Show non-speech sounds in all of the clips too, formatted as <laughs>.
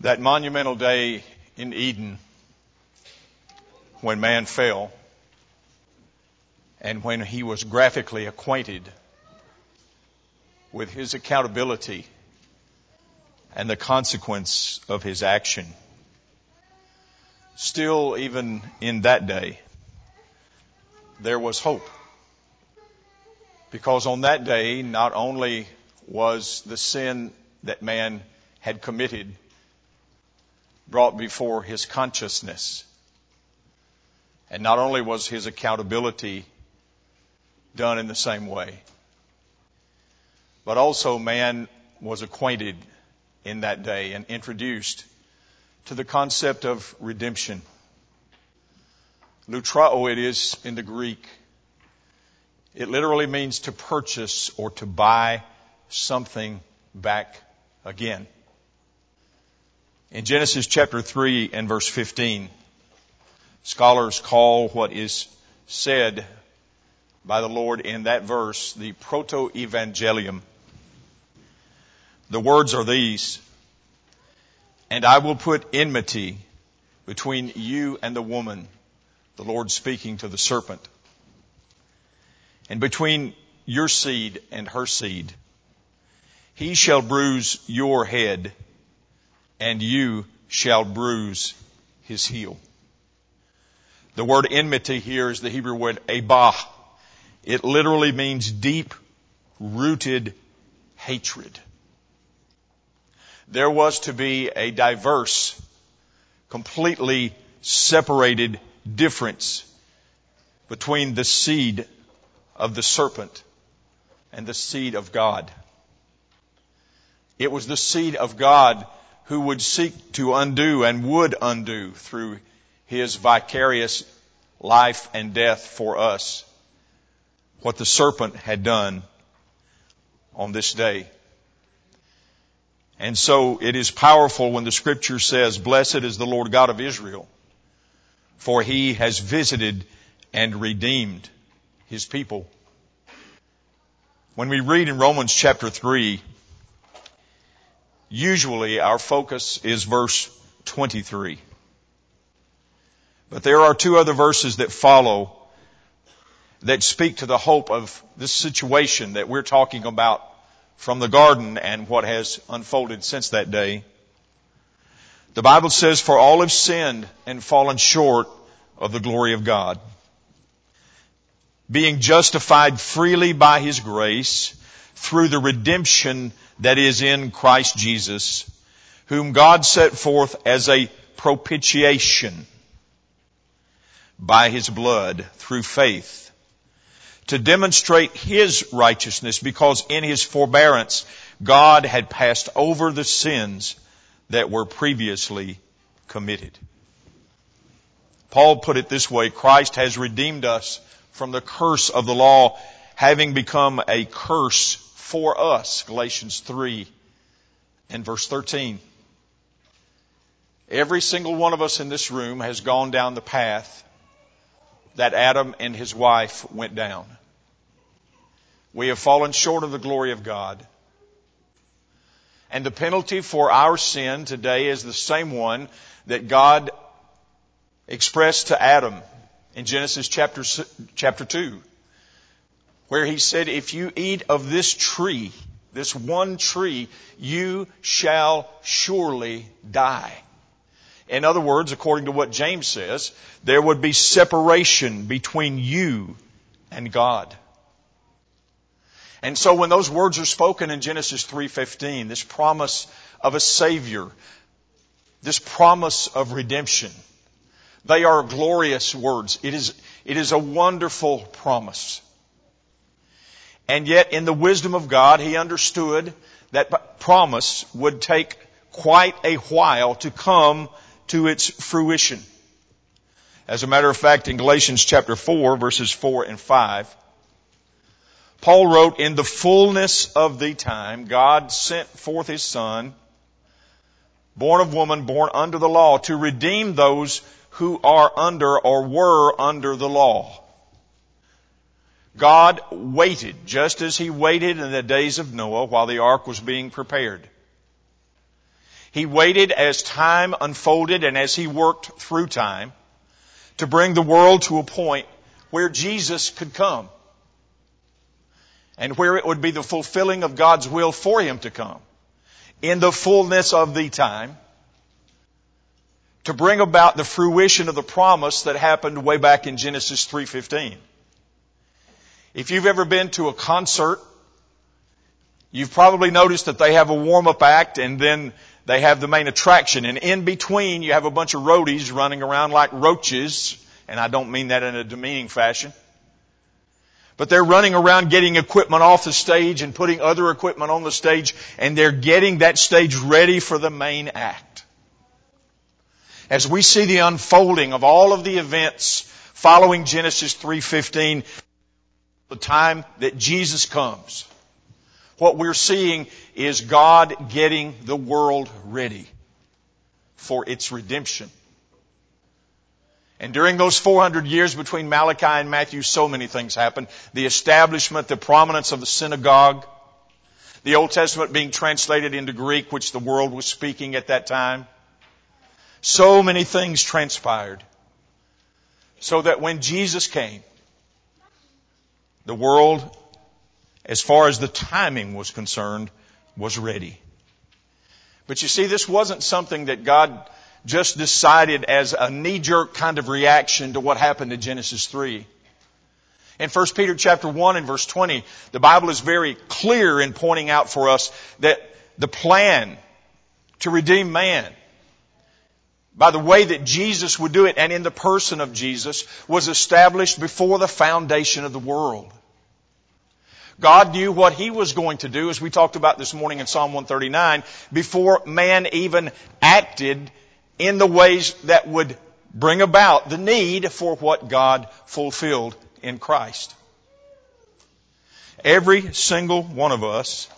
That monumental day in Eden when man fell and when he was graphically acquainted with his accountability and the consequence of his action. Still, even in that day, there was hope. Because on that day, not only was the sin that man had committed brought before his consciousness, and not only was his accountability done in the same way, but also man was acquainted in that day and introduced to the concept of redemption. Lutrao it is in the Greek. It literally means to purchase or to buy something back again. In Genesis chapter 3 and verse 15, scholars call what is said by the Lord in that verse the proto-evangelium. The words are these, and I will put enmity between you and the woman, the Lord speaking to the serpent, and between your seed and her seed. He shall bruise your head, and you shall bruise his heel. The word enmity here is the Hebrew word abah. It literally means deep rooted hatred. There was to be a diverse, completely separated difference between the seed of the serpent and the seed of God. It was the seed of God who would seek to undo and would undo through his vicarious life and death for us what the serpent had done on this day. And so it is powerful when the scripture says, blessed is the Lord God of Israel, for he has visited and redeemed his people. When we read in Romans chapter 3, usually our focus is verse 23. But there are two other verses that follow that speak to the hope of this situation that we're talking about from the garden and what has unfolded since that day. The Bible says, for all have sinned and fallen short of the glory of God. Being justified freely by His grace through the redemption that is in Christ Jesus, whom God set forth as a propitiation by His blood through faith to demonstrate His righteousness because in His forbearance, God had passed over the sins that were previously committed. Paul put it this way, Christ has redeemed us from the curse of the law, having become a curse for us. Galatians 3 and verse 13. Every single one of us in this room has gone down the path that Adam and his wife went down. We have fallen short of the glory of God. And the penalty for our sin today is the same one that God expressed to Adam in Genesis chapter, chapter 2, where he said, if you eat of this tree, this one tree, you shall surely die. In other words, according to what James says, there would be separation between you and God. And so when those words are spoken in Genesis 3:15, this promise of a savior, this promise of redemption, they are glorious words. It is, it is a wonderful promise. And yet in the wisdom of God, He understood that promise would take quite a while to come to its fruition. As a matter of fact, in Galatians chapter 4 verses 4 and 5, Paul wrote, in the fullness of the time, God sent forth his son, born of woman, born under the law, to redeem those who are under or were under the law. God waited, just as he waited in the days of Noah while the ark was being prepared. He waited as time unfolded and as he worked through time to bring the world to a point where Jesus could come and where it would be the fulfilling of God's will for him to come in the fullness of the time to bring about the fruition of the promise that happened way back in Genesis 3:15. If you've ever been to a concert, you've probably noticed that they have a warm-up act and then they have the main attraction. And in between, you have a bunch of roadies running around like roaches. And I don't mean that in a demeaning fashion. But they're running around getting equipment off the stage and putting other equipment on the stage and they're getting that stage ready for the main act. As we see the unfolding of all of the events following Genesis 3.15, the time that Jesus comes, what we're seeing is God getting the world ready for its redemption. And during those 400 years between Malachi and Matthew, so many things happened. The establishment, the prominence of the synagogue, the Old Testament being translated into Greek, which the world was speaking at that time. So many things transpired. So that when Jesus came, the world as far as the timing was concerned, was ready. But you see, this wasn't something that God just decided as a knee-jerk kind of reaction to what happened in Genesis 3. In 1 Peter chapter 1 and verse 20, the Bible is very clear in pointing out for us that the plan to redeem man by the way that Jesus would do it and in the person of Jesus was established before the foundation of the world. God knew what He was going to do, as we talked about this morning in Psalm 139, before man even acted in the ways that would bring about the need for what God fulfilled in Christ. Every single one of us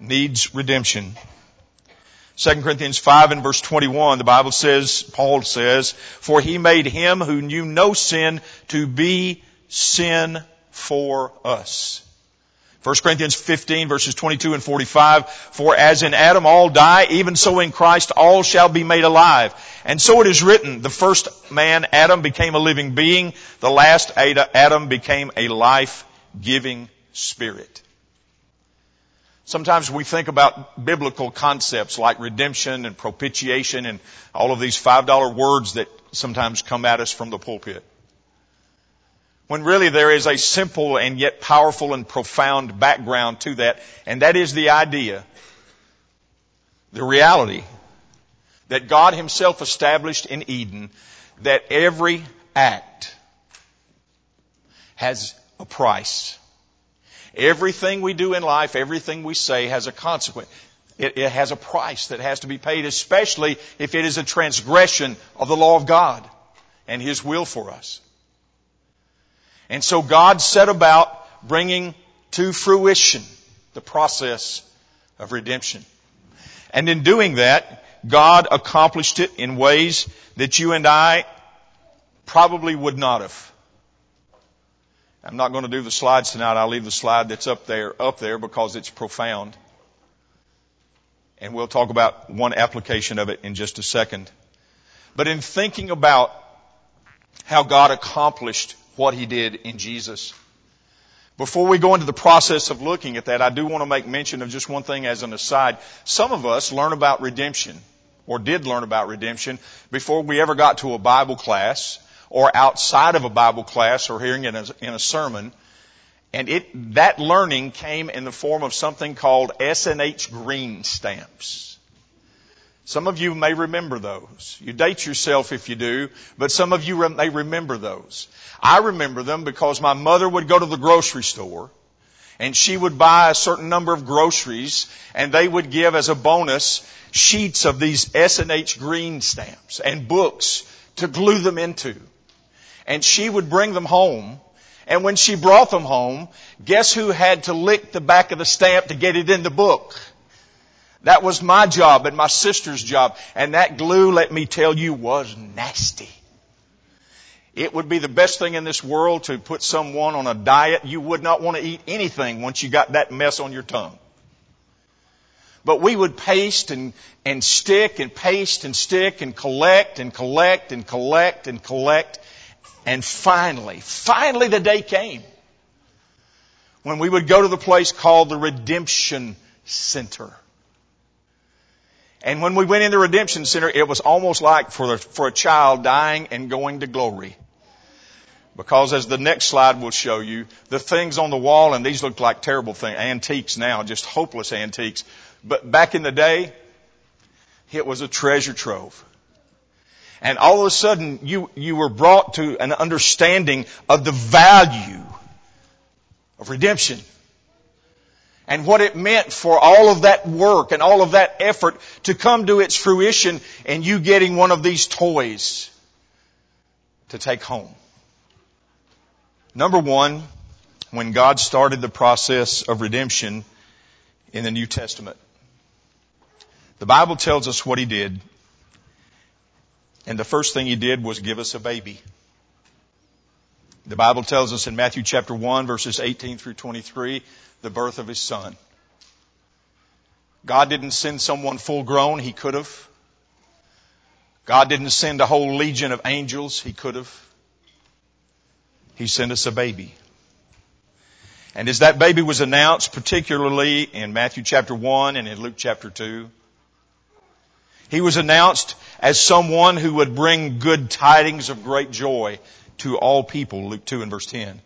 needs redemption. 2 Corinthians 5 and verse 21, the Bible says, Paul says, For he made him who knew no sin to be sin for us 1 Corinthians 15 verses 22 and 45, for as in Adam all die, even so in Christ all shall be made alive. And so it is written, the first man, Adam, became a living being, the last Adam became a life-giving spirit. Sometimes we think about biblical concepts like redemption and propitiation and all of these $5 words that sometimes come at us from the pulpit. When really there is a simple and yet powerful and profound background to that, and that is the idea, the reality, that God Himself established in Eden that every act has a price. Everything we do in life, everything we say has a consequence. It, it, has a price that has to be paid, especially if it is a transgression of the law of God and His will for us. And so God set about bringing to fruition the process of redemption. And in doing that, God accomplished it in ways that you and I probably would not have. I'm not going to do the slides tonight. I'll leave the slide that's up there up there because it's profound. And we'll talk about one application of it in just a second. But in thinking about how God accomplished what he did in Jesus. Before we go into the process of looking at that, I do want to make mention of just one thing as an aside. Some of us learn about redemption, or did learn about redemption, before we ever got to a Bible class, or outside of a Bible class, or hearing it in a sermon. And it, that learning came in the form of something called S&H green stamps. Some of you may remember those. You date yourself if you do, but some of you may remember those. I remember them because my mother would go to the grocery store and she would buy a certain number of groceries and they would give as a bonus sheets of these S&H green stamps and books to glue them into. And she would bring them home and when she brought them home, guess who had to lick the back of the stamp to get it in the book? That was my job and my sister's job. And that glue, let me tell you, was nasty. It would be the best thing in this world to put someone on a diet. You would not want to eat anything once you got that mess on your tongue. but we would paste and, and stick and paste and stick and collect and collect and collect and collect. And finally, finally the day came when we would go to the place called the Redemption Center. And when we went in the Redemption Center, it was almost like for, the, for a child dying and going to glory. Because as the next slide will show you, the things on the wall, and these look like terrible things, antiques now, just hopeless antiques. But back in the day, it was a treasure trove. And all of a sudden, you, you were brought to an understanding of the value of redemption. And what it meant for all of that work and all of that effort to come to its fruition and you getting one of these toys to take home. Number one, when God started the process of redemption in the New Testament, the Bible tells us what He did. And the first thing He did was give us a baby. The Bible tells us in Matthew chapter 1 verses 18 through 23, the birth of His Son. God didn't send someone full grown, He could have. God didn't send a whole legion of angels, He could have. He sent us a baby. And as that baby was announced, particularly in Matthew chapter 1 and in Luke chapter 2, he was announced as someone who would bring good tidings of great joy to all people, Luke 2 and verse 10.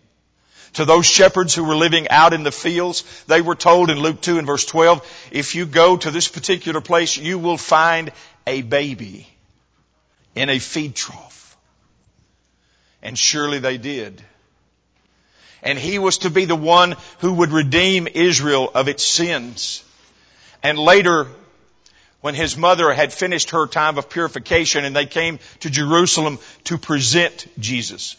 To those shepherds who were living out in the fields, they were told in Luke 2 and verse 12, if you go to this particular place, you will find a baby in a feed trough. And surely they did. And he was to be the one who would redeem Israel of its sins. And later, when his mother had finished her time of purification and they came to Jerusalem to present Jesus.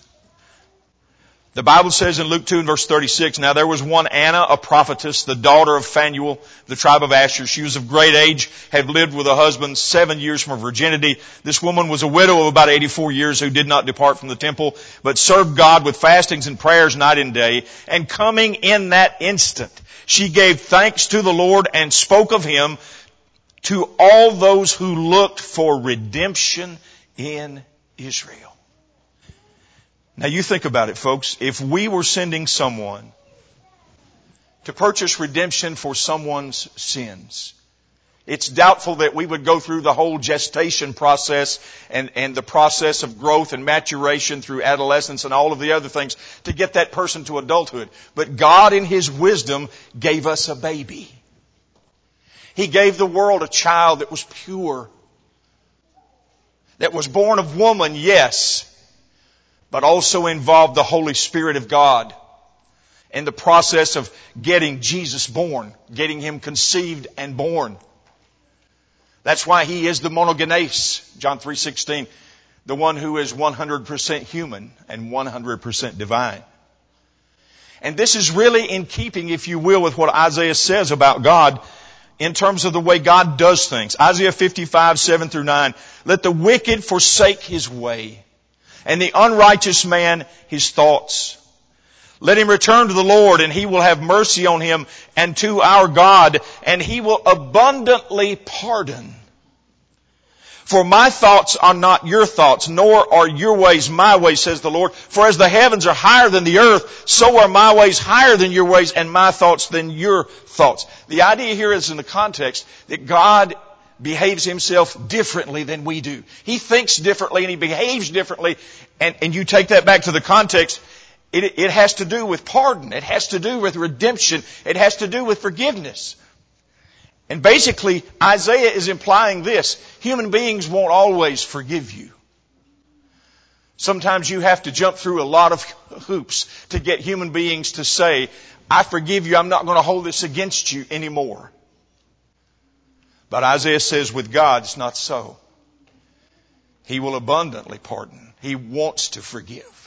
The Bible says in Luke 2 and verse 36, now there was one Anna, a prophetess, the daughter of Phanuel, the tribe of Asher. She was of great age, had lived with a husband seven years from her virginity. This woman was a widow of about 84 years who did not depart from the temple, but served God with fastings and prayers night and day. And coming in that instant, she gave thanks to the Lord and spoke of him to all those who looked for redemption in Israel. Now you think about it, folks. If we were sending someone to purchase redemption for someone's sins, it's doubtful that we would go through the whole gestation process and, and the process of growth and maturation through adolescence and all of the other things to get that person to adulthood. But God in His wisdom gave us a baby. He gave the world a child that was pure. That was born of woman, yes, but also involved the Holy Spirit of God in the process of getting Jesus born, getting him conceived and born. That's why he is the monogenes, John 3:16, the one who is 100% human and 100% divine. And this is really in keeping, if you will, with what Isaiah says about God in terms of the way God does things. Isaiah 55, 7 through 9. Let the wicked forsake his way, and the unrighteous man his thoughts. Let him return to the Lord, and he will have mercy on him, and to our God, and he will abundantly pardon. For my thoughts are not your thoughts, nor are your ways my ways, says the Lord. For as the heavens are higher than the earth, so are my ways higher than your ways, and my thoughts than your thoughts. The idea here is in the context that God behaves himself differently than we do. He thinks differently and he behaves differently, and, and you take that back to the context, it, it has to do with pardon. It has to do with redemption. It has to do with forgiveness. And basically, Isaiah is implying this. Human beings won't always forgive you. Sometimes you have to jump through a lot of hoops to get human beings to say, I forgive you, I'm not going to hold this against you anymore. But Isaiah says with God, it's not so. He will abundantly pardon. He wants to forgive.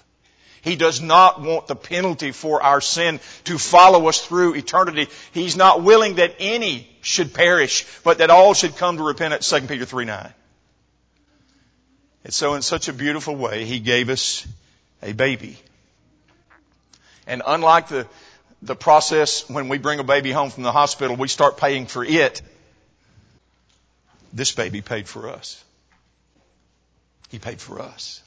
He does not want the penalty for our sin to follow us through eternity. He's not willing that any should perish, but that all should come to repentance, 2 Peter 3 9. And so in such a beautiful way, He gave us a baby. And unlike the, the process when we bring a baby home from the hospital, we start paying for it. this baby paid for us. He paid for us.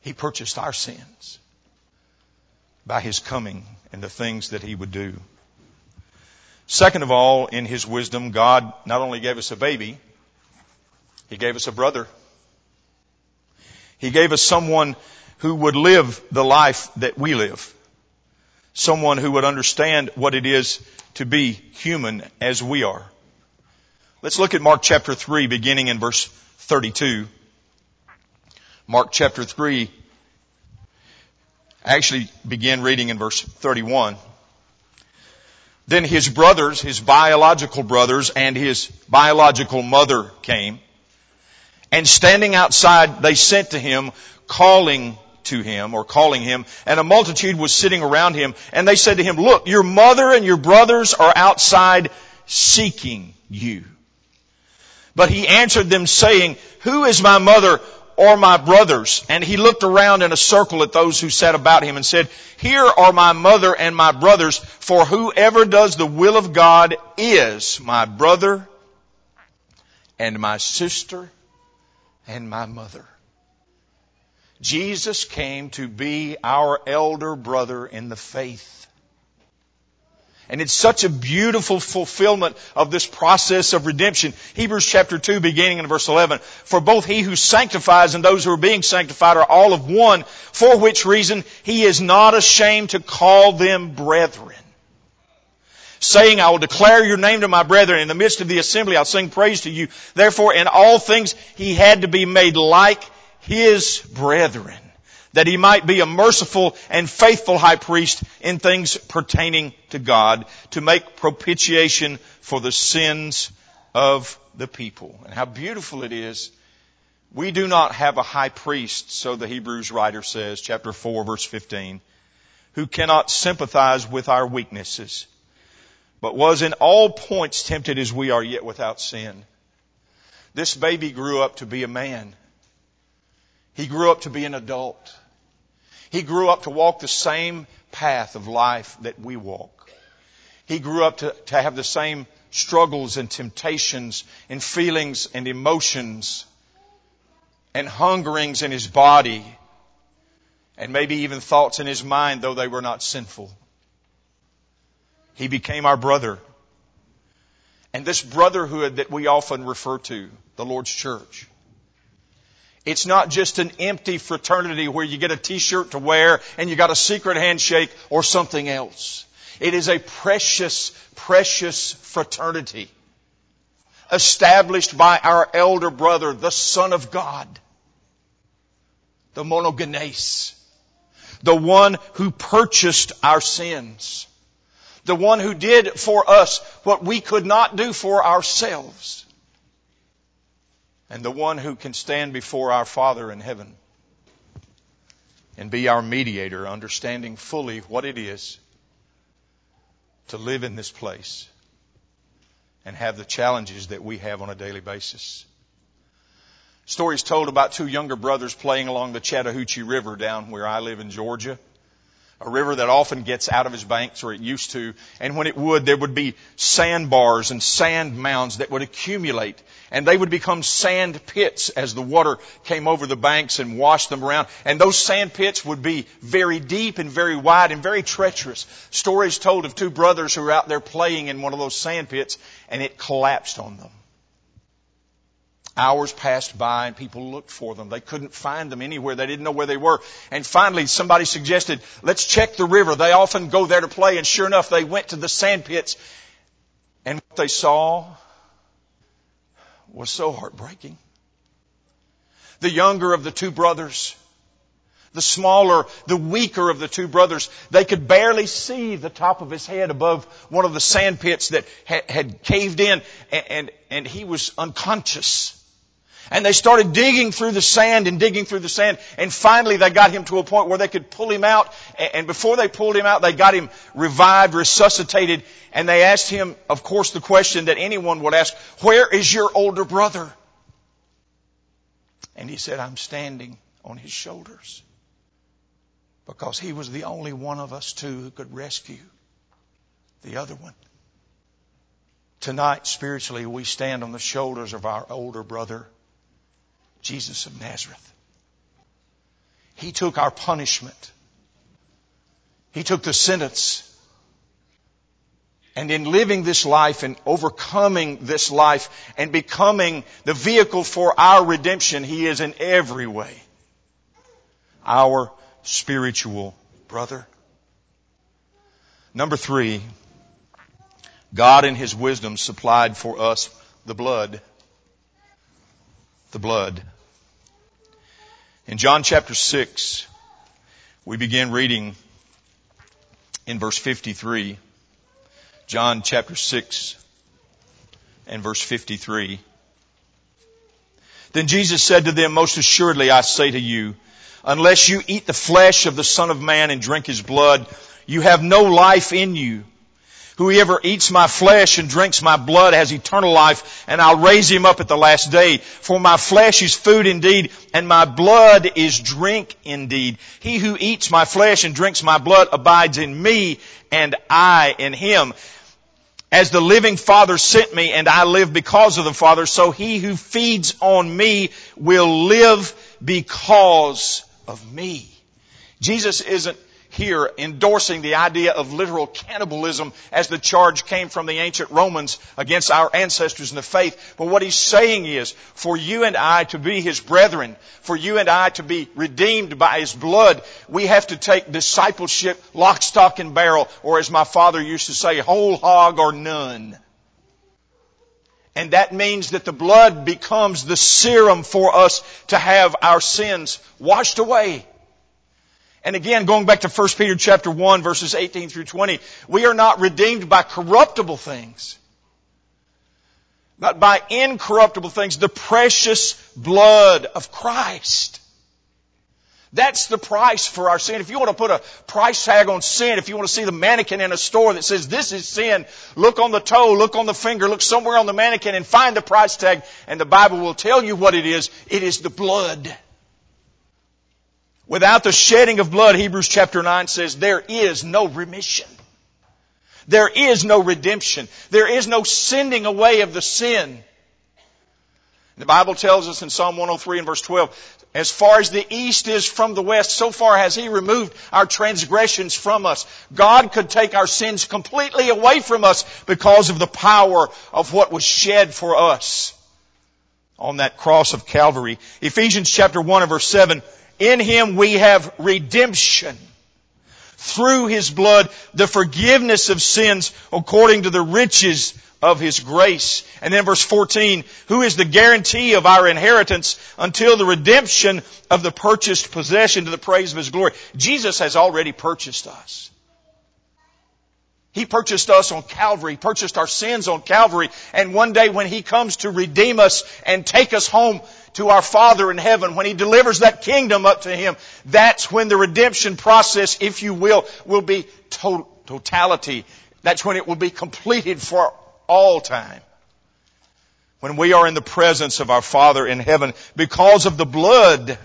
He purchased our sins by His coming and the things that He would do. Second of all, in His wisdom, God not only gave us a baby, He gave us a brother. He gave us someone who would live the life that we live. Someone who would understand what it is to be human as we are. Let's look at Mark chapter 3 beginning in verse 32. Mark chapter 3 I actually begin reading in verse 31. Then his brothers, his biological brothers and his biological mother came and standing outside they sent to him calling to him or calling him and a multitude was sitting around him and they said to him, look, your mother and your brothers are outside seeking you. But he answered them saying, who is my mother or my brothers? And he looked around in a circle at those who sat about him and said, here are my mother and my brothers, for whoever does the will of God is my brother and my sister and my mother. Jesus came to be our elder brother in the faith. And it's such a beautiful fulfillment of this process of redemption. Hebrews chapter 2 beginning in verse 11. For both he who sanctifies and those who are being sanctified are all of one, for which reason he is not ashamed to call them brethren. Saying, I will declare your name to my brethren. In the midst of the assembly I'll sing praise to you. Therefore in all things he had to be made like his brethren that he might be a merciful and faithful high priest in things pertaining to God to make propitiation for the sins of the people. And how beautiful it is. We do not have a high priest, so the Hebrews writer says, chapter 4 verse 15, who cannot sympathize with our weaknesses, but was in all points tempted as we are yet without sin. This baby grew up to be a man. He grew up to be an adult. He grew up to walk the same path of life that we walk. He grew up to, to have the same struggles and temptations and feelings and emotions and hungerings in his body and maybe even thoughts in his mind, though they were not sinful. He became our brother. And this brotherhood that we often refer to, the Lord's church, it's not just an empty fraternity where you get a t-shirt to wear and you got a secret handshake or something else. It is a precious, precious fraternity established by our elder brother, the Son of God, the monogenes, the one who purchased our sins, the one who did for us what we could not do for ourselves and the one who can stand before our Father in heaven and be our mediator, understanding fully what it is to live in this place and have the challenges that we have on a daily basis. Stories told about two younger brothers playing along the Chattahoochee River down where I live in Georgia a river that often gets out of its banks, or it used to, and when it would, there would be sandbars and sand mounds that would accumulate, and they would become sand pits as the water came over the banks and washed them around. And those sand pits would be very deep and very wide and very treacherous. Stories told of two brothers who were out there playing in one of those sand pits, and it collapsed on them. Hours passed by and people looked for them. They couldn't find them anywhere. They didn't know where they were. And finally somebody suggested, let's check the river. They often go there to play and sure enough they went to the sand pits and what they saw was so heartbreaking. The younger of the two brothers, the smaller, the weaker of the two brothers, they could barely see the top of his head above one of the sand pits that had, caved in and, and, and he was unconscious. And they started digging through the sand and digging through the sand. And finally they got him to a point where they could pull him out. And before they pulled him out, they got him revived, resuscitated. And they asked him, of course, the question that anyone would ask, where is your older brother? And he said, I'm standing on his shoulders. Because he was the only one of us two who could rescue the other one. Tonight, spiritually, we stand on the shoulders of our older brother, Jesus of Nazareth. He took our punishment. He took the sentence. And in living this life and overcoming this life and becoming the vehicle for our redemption, He is in every way our spiritual brother. Number three, God in His wisdom supplied for us the blood. The blood. In John chapter 6, we begin reading in verse 53. John chapter 6 and verse 53. Then Jesus said to them, Most assuredly I say to you, unless you eat the flesh of the Son of Man and drink His blood, you have no life in you. Whoever eats my flesh and drinks my blood has eternal life, and I'll raise him up at the last day. For my flesh is food indeed, and my blood is drink indeed. He who eats my flesh and drinks my blood abides in me, and I in him. As the living Father sent me, and I live because of the Father, so he who feeds on me will live because of me. Jesus isn't here endorsing the idea of literal cannibalism as the charge came from the ancient Romans against our ancestors in the faith. But what he's saying is, for you and I to be his brethren, for you and I to be redeemed by his blood, we have to take discipleship lock, stock, and barrel, or as my father used to say, whole hog or none. And that means that the blood becomes the serum for us to have our sins washed away. And again, going back to 1 Peter chapter 1 verses 18 through 20, we are not redeemed by corruptible things, but by incorruptible things, the precious blood of Christ. That's the price for our sin. If you want to put a price tag on sin, if you want to see the mannequin in a store that says this is sin, look on the toe, look on the finger, look somewhere on the mannequin and find the price tag and the Bible will tell you what it is. It is the blood. Without the shedding of blood, Hebrews chapter 9 says, there is no remission. There is no redemption. There is no sending away of the sin. The Bible tells us in Psalm 103 and verse 12, as far as the east is from the west, so far has He removed our transgressions from us. God could take our sins completely away from us because of the power of what was shed for us on that cross of Calvary. Ephesians chapter 1 and verse 7, in Him we have redemption through His blood, the forgiveness of sins according to the riches of His grace. And then verse 14, who is the guarantee of our inheritance until the redemption of the purchased possession to the praise of His glory. Jesus has already purchased us. He purchased us on Calvary, purchased our sins on Calvary, and one day when He comes to redeem us and take us home to our Father in heaven, when He delivers that kingdom up to Him, that's when the redemption process, if you will, will be to- totality. That's when it will be completed for all time. When we are in the presence of our Father in heaven because of the blood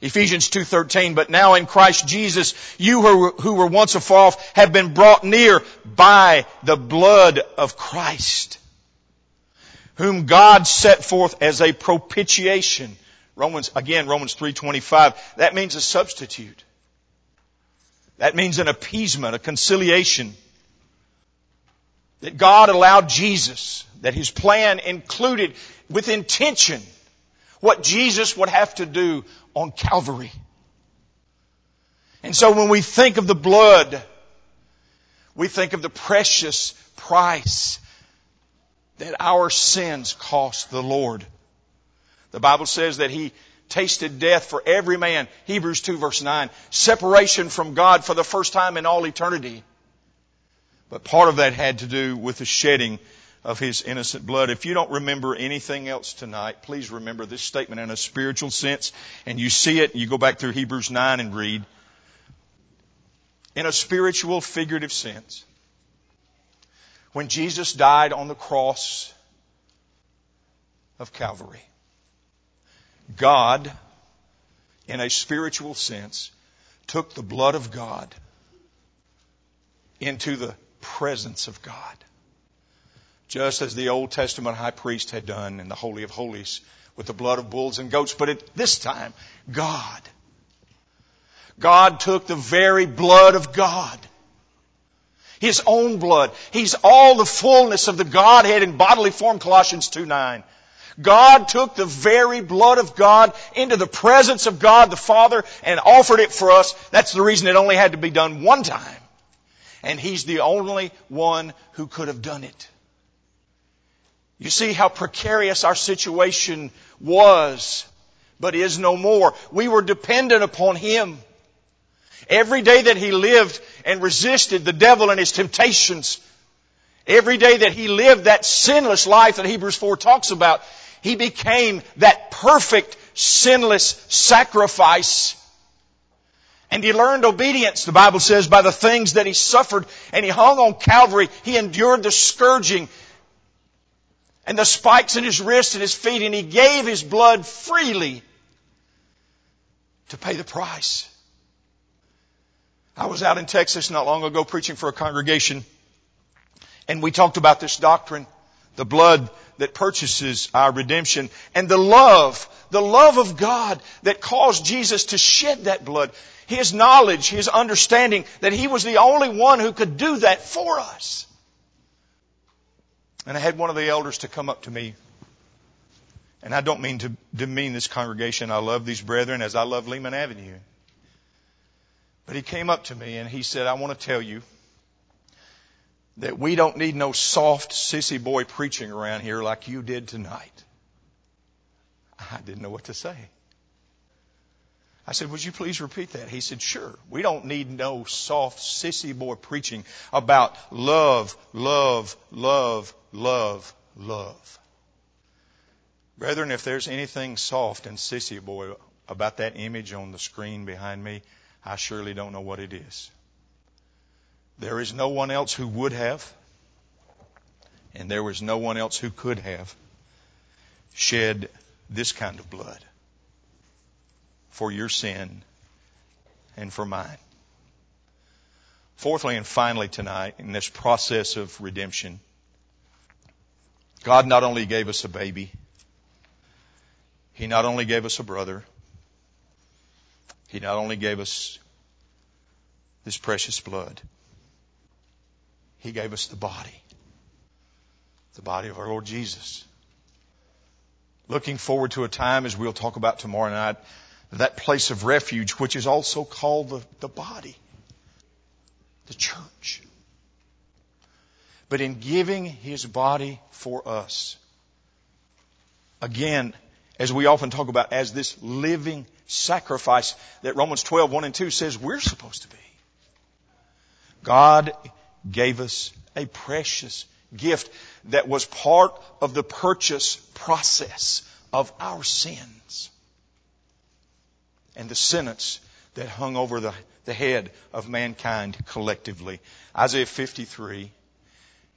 Ephesians 2.13, but now in Christ Jesus, you who were once afar off have been brought near by the blood of Christ, whom God set forth as a propitiation. Romans, again, Romans 3.25, that means a substitute. That means an appeasement, a conciliation. That God allowed Jesus, that His plan included with intention what Jesus would have to do on Calvary. And so when we think of the blood, we think of the precious price that our sins cost the Lord. The Bible says that He tasted death for every man. Hebrews 2 verse 9. Separation from God for the first time in all eternity. But part of that had to do with the shedding of his innocent blood. If you don't remember anything else tonight, please remember this statement in a spiritual sense. And you see it, you go back through Hebrews 9 and read. In a spiritual, figurative sense, when Jesus died on the cross of Calvary, God, in a spiritual sense, took the blood of God into the presence of God. Just as the Old Testament high priest had done in the Holy of Holies with the blood of bulls and goats. But at this time, God, God took the very blood of God. His own blood. He's all the fullness of the Godhead in bodily form, Colossians 2 9. God took the very blood of God into the presence of God the Father and offered it for us. That's the reason it only had to be done one time. And He's the only one who could have done it. You see how precarious our situation was, but is no more. We were dependent upon Him. Every day that He lived and resisted the devil and his temptations, every day that He lived that sinless life that Hebrews 4 talks about, He became that perfect, sinless sacrifice. And He learned obedience, the Bible says, by the things that He suffered. And He hung on Calvary. He endured the scourging and the spikes in his wrists and his feet, and he gave his blood freely to pay the price. I was out in Texas not long ago preaching for a congregation, and we talked about this doctrine, the blood that purchases our redemption, and the love, the love of God that caused Jesus to shed that blood. His knowledge, His understanding that He was the only one who could do that for us. And I had one of the elders to come up to me. And I don't mean to demean this congregation. I love these brethren as I love Lehman Avenue. But he came up to me and he said, I want to tell you that we don't need no soft sissy boy preaching around here like you did tonight. I didn't know what to say. I said, Would you please repeat that? He said, Sure. We don't need no soft, sissy boy preaching about love, love, love, love, love. Brethren, if there's anything soft and sissy boy about that image on the screen behind me, I surely don't know what it is. There is no one else who would have, and there was no one else who could have shed this kind of blood for your sin and for mine. Fourthly and finally tonight, in this process of redemption, God not only gave us a baby, He not only gave us a brother, He not only gave us this precious blood, He gave us the body, the body of our Lord Jesus. Looking forward to a time, as we'll talk about tomorrow night, that place of refuge, which is also called the, the body, the church. But in giving his body for us, again, as we often talk about, as this living sacrifice that Romans 12, 1 and 2 says we're supposed to be. God gave us a precious gift that was part of the purchase process of our sins and the sentence that hung over the, the head of mankind collectively. Isaiah 53,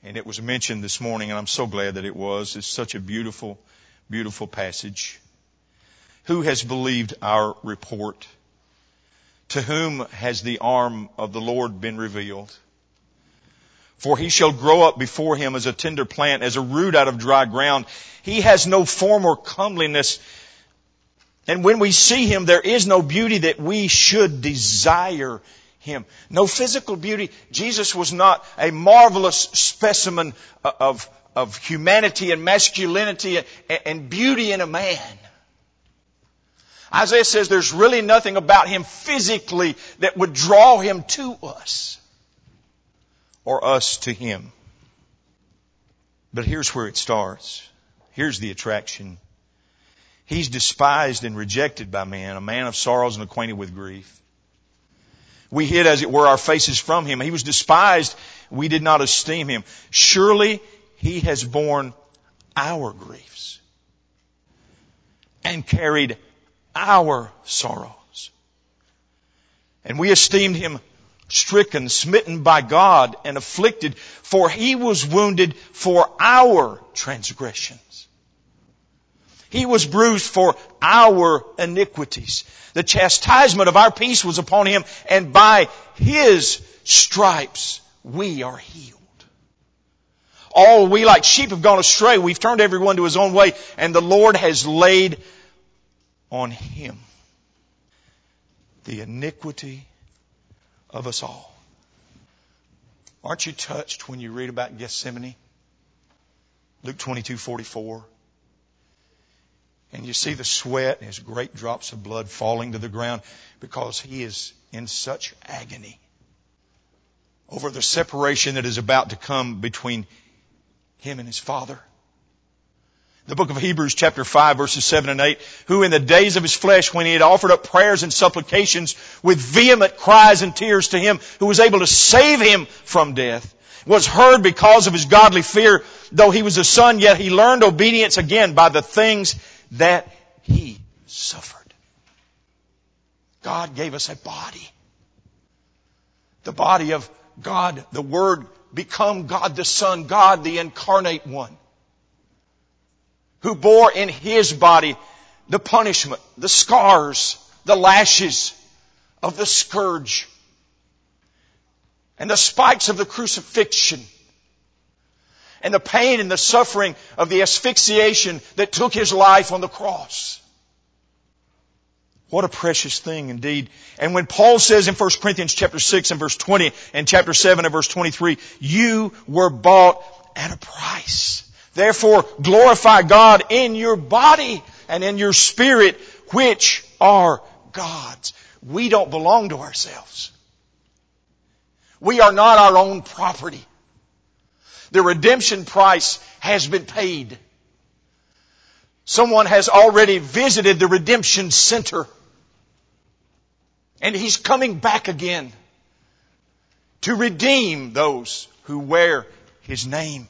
and it was mentioned this morning, and I'm so glad that it was. It's such a beautiful, beautiful passage. Who has believed our report? To whom has the arm of the Lord been revealed? For he shall grow up before him as a tender plant, as a root out of dry ground. He has no form or comeliness and when we see Him, there is no beauty that we should desire Him. No physical beauty. Jesus was not a marvelous specimen of, of humanity and masculinity and beauty in a man. Isaiah says there's really nothing about Him physically that would draw Him to us or us to Him. But here's where it starts. Here's the attraction. He's despised and rejected by men, a man of sorrows and acquainted with grief. We hid, as it were, our faces from him. He was despised. We did not esteem him. Surely he has borne our griefs and carried our sorrows. And we esteemed him stricken, smitten by God, and afflicted, for he was wounded for our transgression he was bruised for our iniquities. The chastisement of our peace was upon him, and by his stripes we are healed. all we like sheep have gone astray. We've turned everyone to his own way, and the Lord has laid on him the iniquity of us all. Aren't you touched when you read about Gethsemane? Luke 22, 44. And you see the sweat and his great drops of blood falling to the ground because he is in such agony over the separation that is about to come between him and his father. The book of Hebrews chapter 5 verses 7 and 8, who in the days of his flesh when he had offered up prayers and supplications with vehement cries and tears to him who was able to save him from death, was heard because of his godly fear, though he was a son, yet he learned obedience again by the things that he suffered. God gave us a body. The body of God, the Word become God the Son, God the incarnate one, who bore in His body the punishment, the scars, the lashes of the scourge, and the spikes of the crucifixion, and the pain and the suffering of the asphyxiation that took His life on the cross. What a precious thing indeed. And when Paul says in 1 Corinthians chapter 6 and verse 20 and chapter 7 and verse 23, you were bought at a price. Therefore glorify God in your body and in your spirit, which are God's. We don't belong to ourselves. We are not our own property. The redemption price has been paid. Someone has already visited the redemption center and He's coming back again to redeem those who wear His name.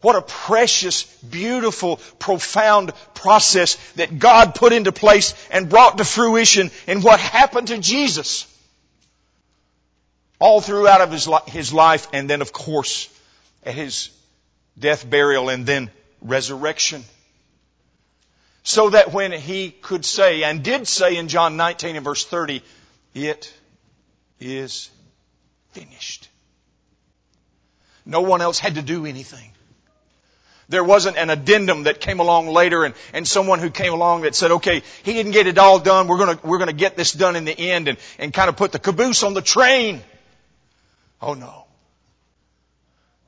What a precious, beautiful, profound process that God put into place and brought to fruition in what happened to Jesus. All throughout of his, his life and then of course at his death, burial, and then resurrection so that when he could say, and did say in John 19 and verse 30, it is finished. No one else had to do anything. There wasn't an addendum that came along later and, and someone who came along that said, okay, he didn't get it all done. We're gonna, we're gonna get this done in the end and, and kind of put the caboose on the train. Oh no.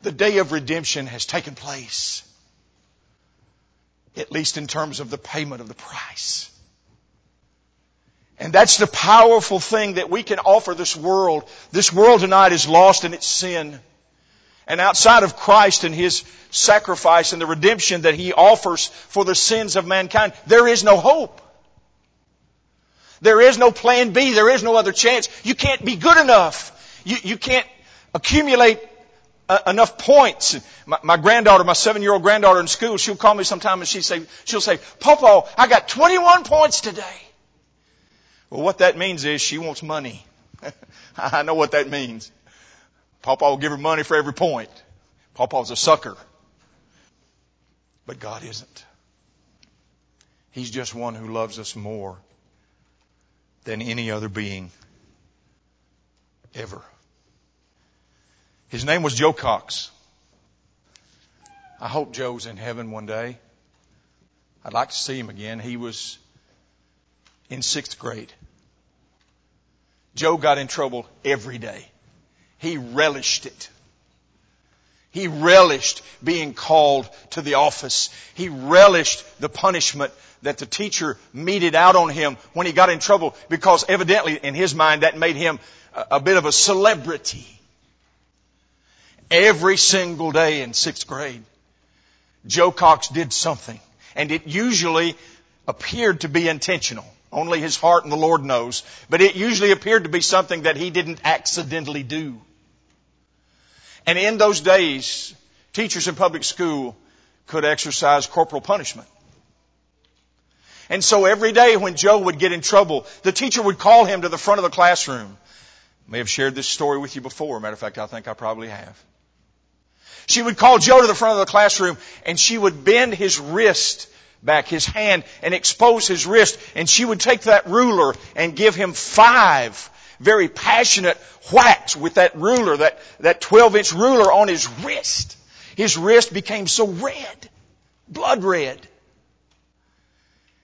The day of redemption has taken place at least in terms of the payment of the price. And that's the powerful thing that we can offer this world. This world tonight is lost in its sin. And outside of Christ and His sacrifice and the redemption that He offers for the sins of mankind, there is no hope. There is no plan B. There is no other chance. You can't be good enough. You, you can't accumulate uh, enough points. My, my, granddaughter, my seven-year-old granddaughter in school, she'll call me sometime and she say, she'll say, Papa, I got 21 points today. Well, what that means is she wants money. <laughs> I know what that means. Papa will give her money for every point. Papa's a sucker. But God isn't. He's just one who loves us more than any other being ever. His name was Joe Cox. I hope Joe's in heaven one day. I'd like to see him again. He was in sixth grade. Joe got in trouble every day. He relished it. He relished being called to the office. He relished the punishment that the teacher meted out on him when he got in trouble because evidently in his mind that made him a, bit of a celebrity every single day in sixth grade. Joe Cox did something. And it usually appeared to be intentional. Only his heart and the Lord knows. But it usually appeared to be something that he didn't accidentally do. And in those days, teachers in public school could exercise corporal punishment. And so every day when Joe would get in trouble, the teacher would call him to the front of the classroom. I may have shared this story with you before. Matter of fact, I think I probably have. She would call Joe to the front of the classroom and she would bend his wrist back, his hand, and expose his wrist. And she would take that ruler and give him five very passionate whacks with that ruler, that, that 12 inch ruler on his wrist. His wrist became so red, blood red.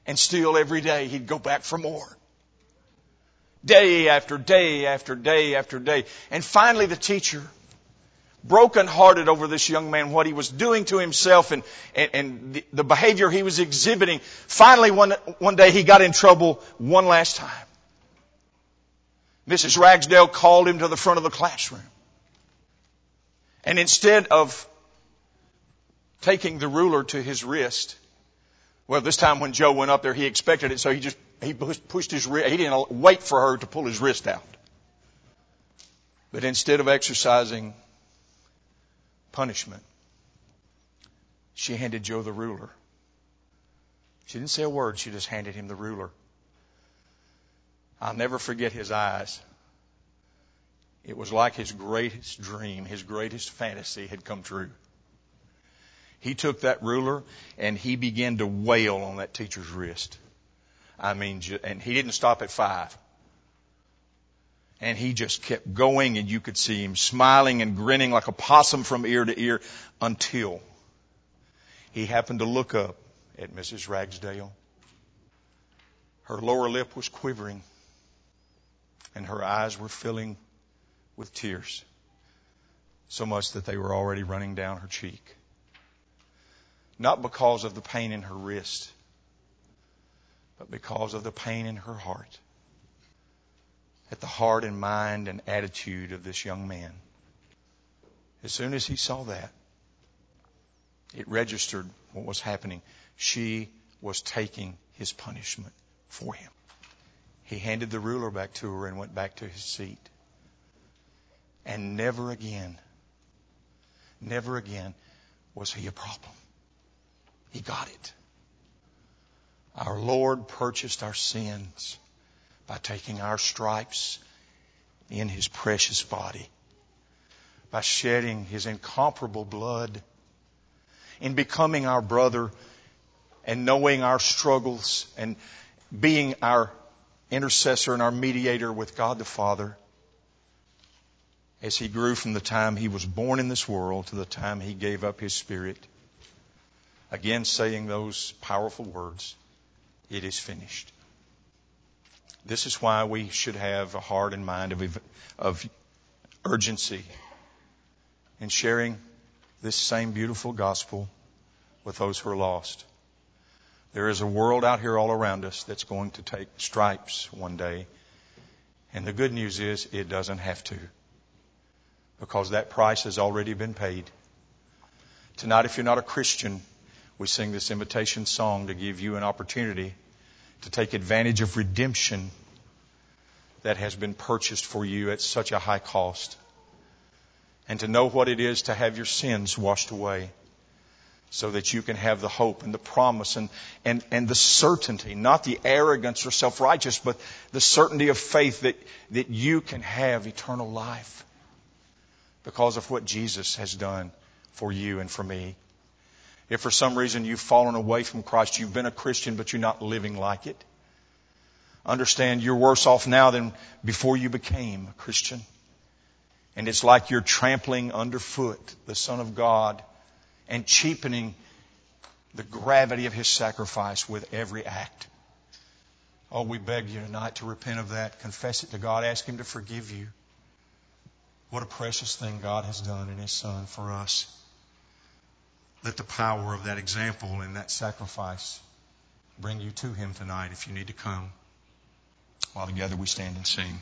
And still every day he'd go back for more. Day after day after day after day. And finally the teacher, broken hearted over this young man, what he was doing to himself and, and, and the, the behavior he was exhibiting, finally one, one day he got in trouble one last time. Mrs. Ragsdale called him to the front of the classroom. And instead of taking the ruler to his wrist, well, this time when Joe went up there, he expected it, so he just he pushed his wrist. He didn't wait for her to pull his wrist out. But instead of exercising punishment, she handed Joe the ruler. She didn't say a word. She just handed him the ruler. I'll never forget his eyes. It was like his greatest dream, his greatest fantasy had come true. He took that ruler and he began to wail on that teacher's wrist. I mean, and he didn't stop at five. And he just kept going and you could see him smiling and grinning like a possum from ear to ear until he happened to look up at Mrs. Ragsdale. Her lower lip was quivering and her eyes were filling with tears, so much that they were already running down her cheek. Not because of the pain in her wrist, but because of the pain in her heart. At the heart and mind and attitude of this young man. As soon as he saw that, it registered what was happening. She was taking his punishment for him. He handed the ruler back to her and went back to his seat. And never again, never again was he a problem. He got it. Our Lord purchased our sins by taking our stripes in his precious body, by shedding his incomparable blood, in becoming our brother and knowing our struggles and being our intercessor and our mediator with God the Father as he grew from the time he was born in this world to the time he gave up his spirit. Again, saying those powerful words, it is finished. This is why we should have a heart and mind of, of urgency in sharing this same beautiful gospel with those who are lost. There is a world out here all around us that's going to take stripes one day. And the good news is it doesn't have to. Because that price has already been paid. Tonight, if you're not a Christian, we sing this invitation song to give you an opportunity to take advantage of redemption that has been purchased for you at such a high cost. And to know what it is to have your sins washed away so that you can have the hope and the promise and, and, and the certainty, not the arrogance or self-righteous, but the certainty of faith that, that you can have eternal life because of what Jesus has done for you and for me. If for some reason you've fallen away from Christ, you've been a Christian, but you're not living like it, understand you're worse off now than before you became a Christian. And it's like you're trampling underfoot the Son of God and cheapening the gravity of his sacrifice with every act. Oh, we beg you tonight to repent of that, confess it to God, ask him to forgive you. What a precious thing God has done in his Son for us. Let the power of that example and that sacrifice bring you to him tonight if you need to come. While together we stand and sing.